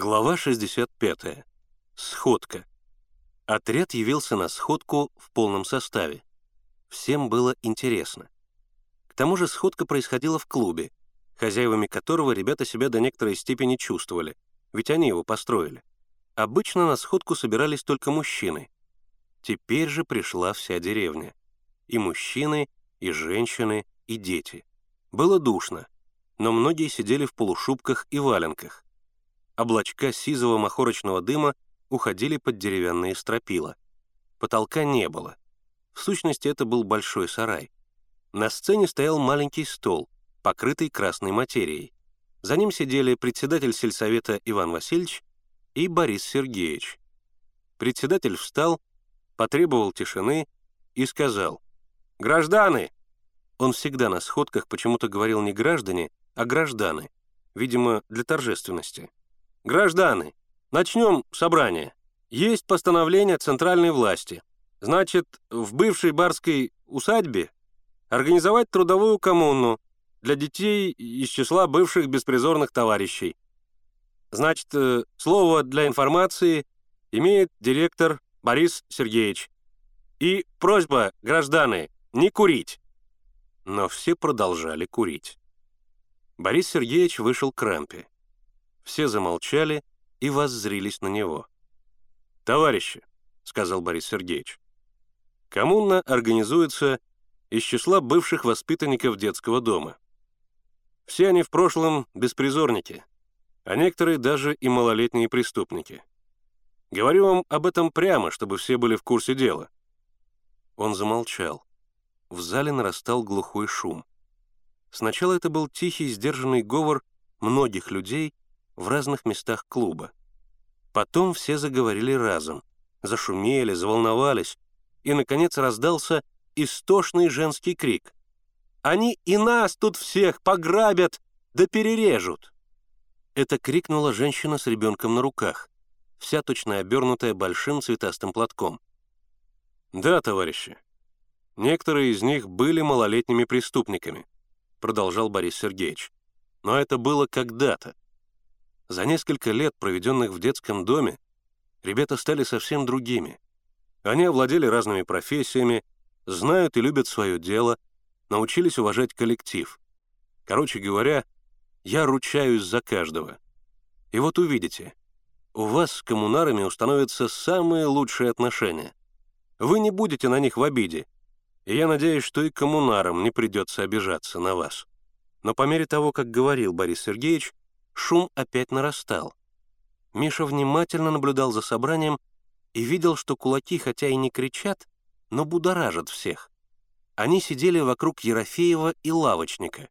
Глава 65. Сходка. Отряд явился на сходку в полном составе. Всем было интересно. К тому же сходка происходила в клубе, хозяевами которого ребята себя до некоторой степени чувствовали, ведь они его построили. Обычно на сходку собирались только мужчины. Теперь же пришла вся деревня. И мужчины, и женщины, и дети. Было душно, но многие сидели в полушубках и валенках. Облачка сизого махорочного дыма уходили под деревянные стропила. Потолка не было. В сущности, это был большой сарай. На сцене стоял маленький стол, покрытый красной материей. За ним сидели председатель сельсовета Иван Васильевич и Борис Сергеевич. Председатель встал, потребовал тишины и сказал «Гражданы!» Он всегда на сходках почему-то говорил не «граждане», а «гражданы», видимо, для торжественности. «Гражданы, начнем собрание. Есть постановление центральной власти. Значит, в бывшей барской усадьбе организовать трудовую коммуну для детей из числа бывших беспризорных товарищей. Значит, э, слово для информации имеет директор Борис Сергеевич. И просьба, гражданы, не курить. Но все продолжали курить. Борис Сергеевич вышел к рампе. Все замолчали и воззрились на него. «Товарищи», — сказал Борис Сергеевич, — «коммуна организуется из числа бывших воспитанников детского дома. Все они в прошлом беспризорники, а некоторые даже и малолетние преступники. Говорю вам об этом прямо, чтобы все были в курсе дела». Он замолчал. В зале нарастал глухой шум. Сначала это был тихий, сдержанный говор многих людей в разных местах клуба. Потом все заговорили разом, зашумели, заволновались, и, наконец, раздался истошный женский крик. «Они и нас тут всех пограбят, да перережут!» Это крикнула женщина с ребенком на руках, вся точно обернутая большим цветастым платком. «Да, товарищи, некоторые из них были малолетними преступниками», продолжал Борис Сергеевич. «Но это было когда-то. За несколько лет, проведенных в детском доме, ребята стали совсем другими. Они овладели разными профессиями, знают и любят свое дело, научились уважать коллектив. Короче говоря, я ручаюсь за каждого. И вот увидите, у вас с коммунарами установятся самые лучшие отношения. Вы не будете на них в обиде, и я надеюсь, что и коммунарам не придется обижаться на вас. Но по мере того, как говорил Борис Сергеевич, шум опять нарастал. Миша внимательно наблюдал за собранием и видел, что кулаки хотя и не кричат, но будоражат всех. Они сидели вокруг Ерофеева и лавочника,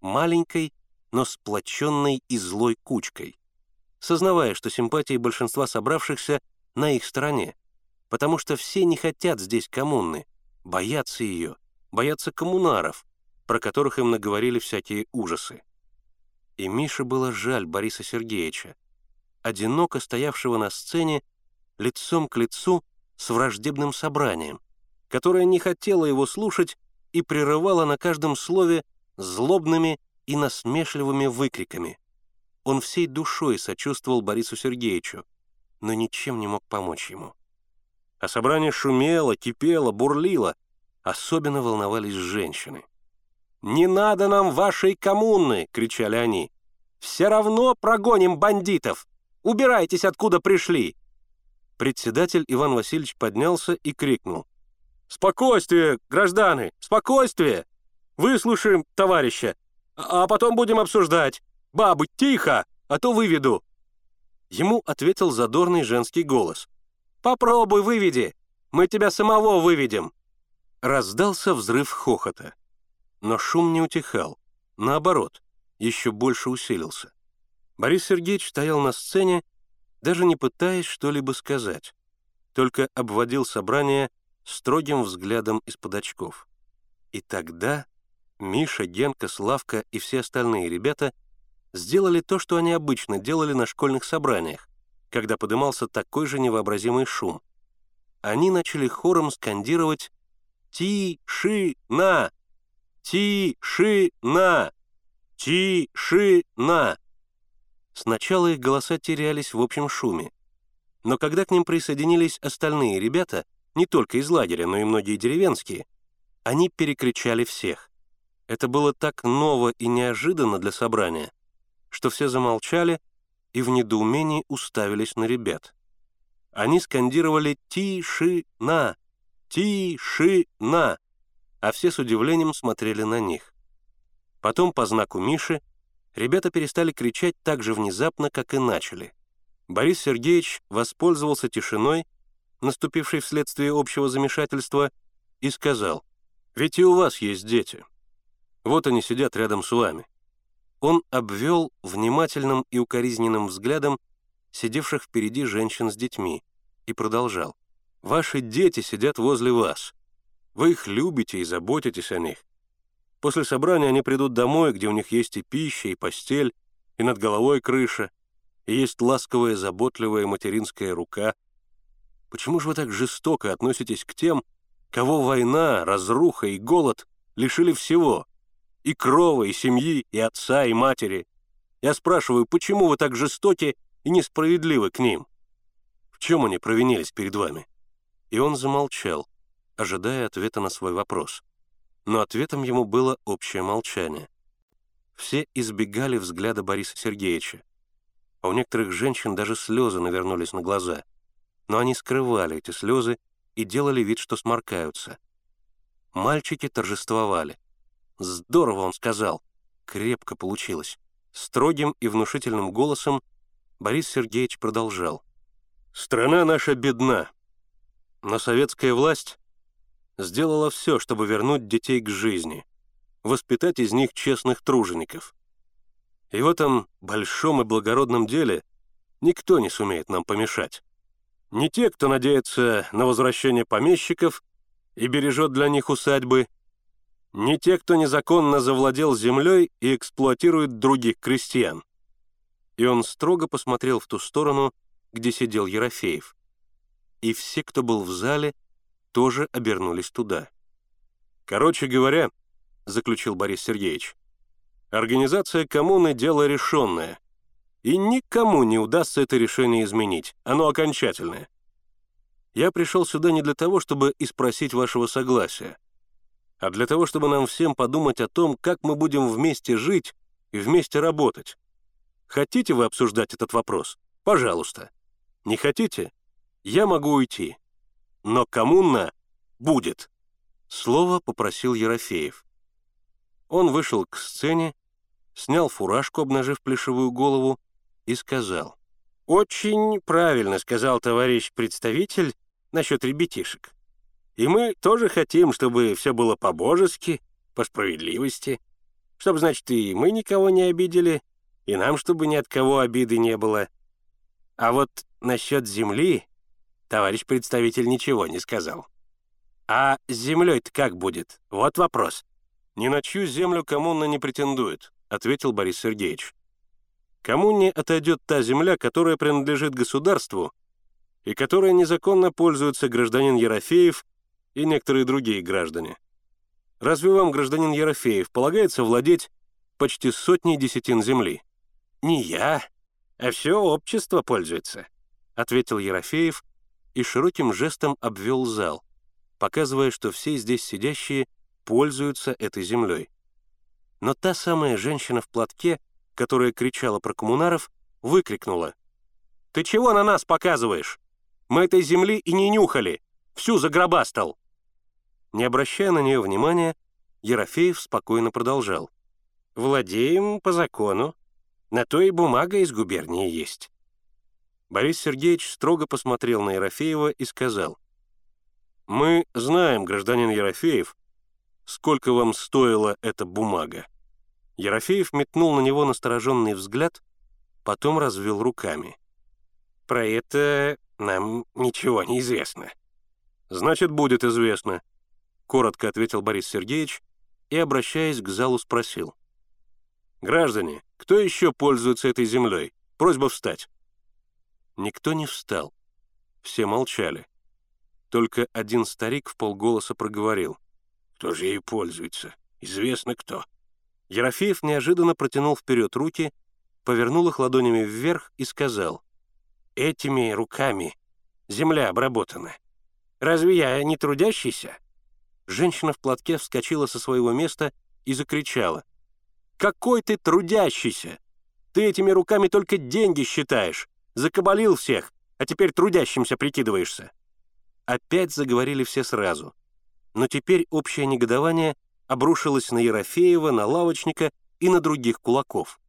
маленькой, но сплоченной и злой кучкой, сознавая, что симпатии большинства собравшихся на их стороне, потому что все не хотят здесь коммуны, боятся ее, боятся коммунаров, про которых им наговорили всякие ужасы. И Мише было жаль Бориса Сергеевича, одиноко стоявшего на сцене лицом к лицу с враждебным собранием, которое не хотело его слушать и прерывало на каждом слове злобными и насмешливыми выкриками. Он всей душой сочувствовал Борису Сергеевичу, но ничем не мог помочь ему. А собрание шумело, кипело, бурлило. Особенно волновались женщины. «Не надо нам вашей коммуны!» — кричали они. «Все равно прогоним бандитов! Убирайтесь, откуда пришли!» Председатель Иван Васильевич поднялся и крикнул. «Спокойствие, граждане, спокойствие! Выслушаем товарища, а потом будем обсуждать. Бабы, тихо, а то выведу!» Ему ответил задорный женский голос. «Попробуй выведи, мы тебя самого выведем!» Раздался взрыв хохота. Но шум не утихал. Наоборот, еще больше усилился. Борис Сергеевич стоял на сцене, даже не пытаясь что-либо сказать, только обводил собрание строгим взглядом из-под очков. И тогда Миша, Генка, Славка и все остальные ребята сделали то, что они обычно делали на школьных собраниях, когда подымался такой же невообразимый шум. Они начали хором скандировать «Ти-ши-на! Ти-ши-на! Ти-ши-на!» Сначала их голоса терялись в общем шуме. Но когда к ним присоединились остальные ребята, не только из лагеря, но и многие деревенские, они перекричали всех. Это было так ново и неожиданно для собрания, что все замолчали и в недоумении уставились на ребят. Они скандировали «Тишина! Тишина!», а все с удивлением смотрели на них. Потом, по знаку Миши, ребята перестали кричать так же внезапно, как и начали. Борис Сергеевич воспользовался тишиной, наступившей вследствие общего замешательства, и сказал, «Ведь и у вас есть дети. Вот они сидят рядом с вами». Он обвел внимательным и укоризненным взглядом сидевших впереди женщин с детьми, и продолжал. «Ваши дети сидят возле вас. Вы их любите и заботитесь о них. После собрания они придут домой, где у них есть и пища, и постель, и над головой крыша, и есть ласковая, заботливая материнская рука. Почему же вы так жестоко относитесь к тем, кого война, разруха и голод лишили всего? И крова, и семьи, и отца, и матери. Я спрашиваю, почему вы так жестоки и несправедливы к ним? В чем они провинились перед вами?» И он замолчал, ожидая ответа на свой вопрос но ответом ему было общее молчание. Все избегали взгляда Бориса Сергеевича. А у некоторых женщин даже слезы навернулись на глаза. Но они скрывали эти слезы и делали вид, что сморкаются. Мальчики торжествовали. «Здорово!» — он сказал. Крепко получилось. Строгим и внушительным голосом Борис Сергеевич продолжал. «Страна наша бедна, но советская власть сделала все, чтобы вернуть детей к жизни, воспитать из них честных тружеников. И в этом большом и благородном деле никто не сумеет нам помешать. Не те, кто надеется на возвращение помещиков и бережет для них усадьбы, не те, кто незаконно завладел землей и эксплуатирует других крестьян. И он строго посмотрел в ту сторону, где сидел Ерофеев. И все, кто был в зале, тоже обернулись туда. «Короче говоря», — заключил Борис Сергеевич, «организация коммуны — дело решенное, и никому не удастся это решение изменить, оно окончательное. Я пришел сюда не для того, чтобы испросить вашего согласия, а для того, чтобы нам всем подумать о том, как мы будем вместе жить и вместе работать. Хотите вы обсуждать этот вопрос? Пожалуйста. Не хотите? Я могу уйти но коммуна будет. Слово попросил Ерофеев. Он вышел к сцене, снял фуражку, обнажив плешивую голову, и сказал. «Очень правильно сказал товарищ представитель насчет ребятишек. И мы тоже хотим, чтобы все было по-божески, по справедливости, чтобы, значит, и мы никого не обидели, и нам, чтобы ни от кого обиды не было. А вот насчет земли Товарищ представитель ничего не сказал. «А с землей-то как будет? Вот вопрос». «Ни на чью землю коммуна не претендует», — ответил Борис Сергеевич. «Коммуне отойдет та земля, которая принадлежит государству и которой незаконно пользуется гражданин Ерофеев и некоторые другие граждане. Разве вам, гражданин Ерофеев, полагается владеть почти сотней десятин земли?» «Не я, а все общество пользуется», — ответил Ерофеев, и широким жестом обвел зал, показывая, что все здесь сидящие пользуются этой землей. Но та самая женщина в платке, которая кричала про коммунаров, выкрикнула. «Ты чего на нас показываешь? Мы этой земли и не нюхали, всю загробастал!» Не обращая на нее внимания, Ерофеев спокойно продолжал. «Владеем по закону. На то и бумага из губернии есть. Борис Сергеевич строго посмотрел на Ерофеева и сказал, «Мы знаем, гражданин Ерофеев, сколько вам стоила эта бумага». Ерофеев метнул на него настороженный взгляд, потом развел руками. «Про это нам ничего не известно». «Значит, будет известно», — коротко ответил Борис Сергеевич и, обращаясь к залу, спросил. «Граждане, кто еще пользуется этой землей? Просьба встать». Никто не встал. Все молчали. Только один старик в полголоса проговорил. «Кто же ей пользуется? Известно кто». Ерофеев неожиданно протянул вперед руки повернул их ладонями вверх и сказал, «Этими руками земля обработана. Разве я не трудящийся?» Женщина в платке вскочила со своего места и закричала, «Какой ты трудящийся! Ты этими руками только деньги считаешь, закабалил всех, а теперь трудящимся прикидываешься». Опять заговорили все сразу. Но теперь общее негодование обрушилось на Ерофеева, на лавочника и на других кулаков.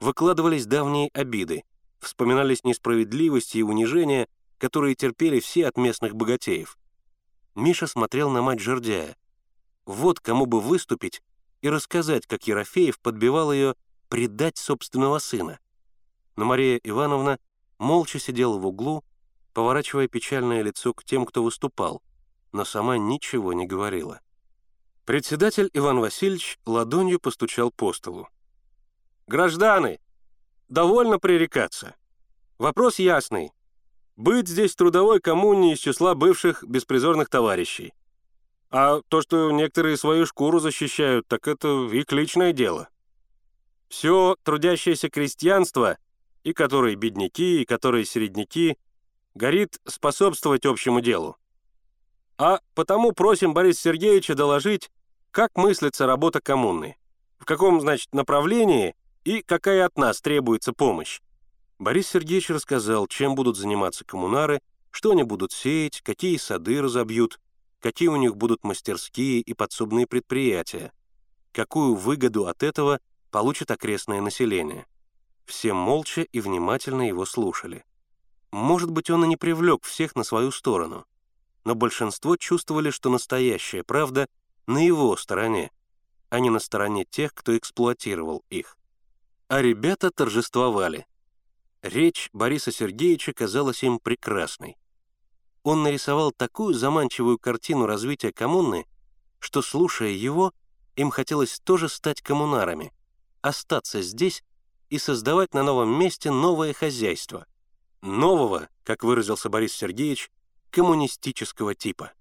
Выкладывались давние обиды, вспоминались несправедливости и унижения, которые терпели все от местных богатеев. Миша смотрел на мать жердяя. Вот кому бы выступить и рассказать, как Ерофеев подбивал ее предать собственного сына. Но Мария Ивановна молча сидела в углу, поворачивая печальное лицо к тем, кто выступал, но сама ничего не говорила. Председатель Иван Васильевич ладонью постучал по столу. «Гражданы, довольно пререкаться. Вопрос ясный. Быть здесь трудовой коммуне из числа бывших беспризорных товарищей. А то, что некоторые свою шкуру защищают, так это их личное дело. Все трудящееся крестьянство, и которые бедняки, и которые середняки, горит способствовать общему делу. А потому просим Бориса Сергеевича доложить, как мыслится работа коммуны, в каком, значит, направлении и какая от нас требуется помощь. Борис Сергеевич рассказал, чем будут заниматься коммунары, что они будут сеять, какие сады разобьют, какие у них будут мастерские и подсобные предприятия, какую выгоду от этого получит окрестное население. Все молча и внимательно его слушали. Может быть, он и не привлек всех на свою сторону, но большинство чувствовали, что настоящая правда на его стороне, а не на стороне тех, кто эксплуатировал их. А ребята торжествовали. Речь Бориса Сергеевича казалась им прекрасной. Он нарисовал такую заманчивую картину развития коммуны, что, слушая его, им хотелось тоже стать коммунарами, остаться здесь и создавать на новом месте новое хозяйство. Нового, как выразился Борис Сергеевич, коммунистического типа.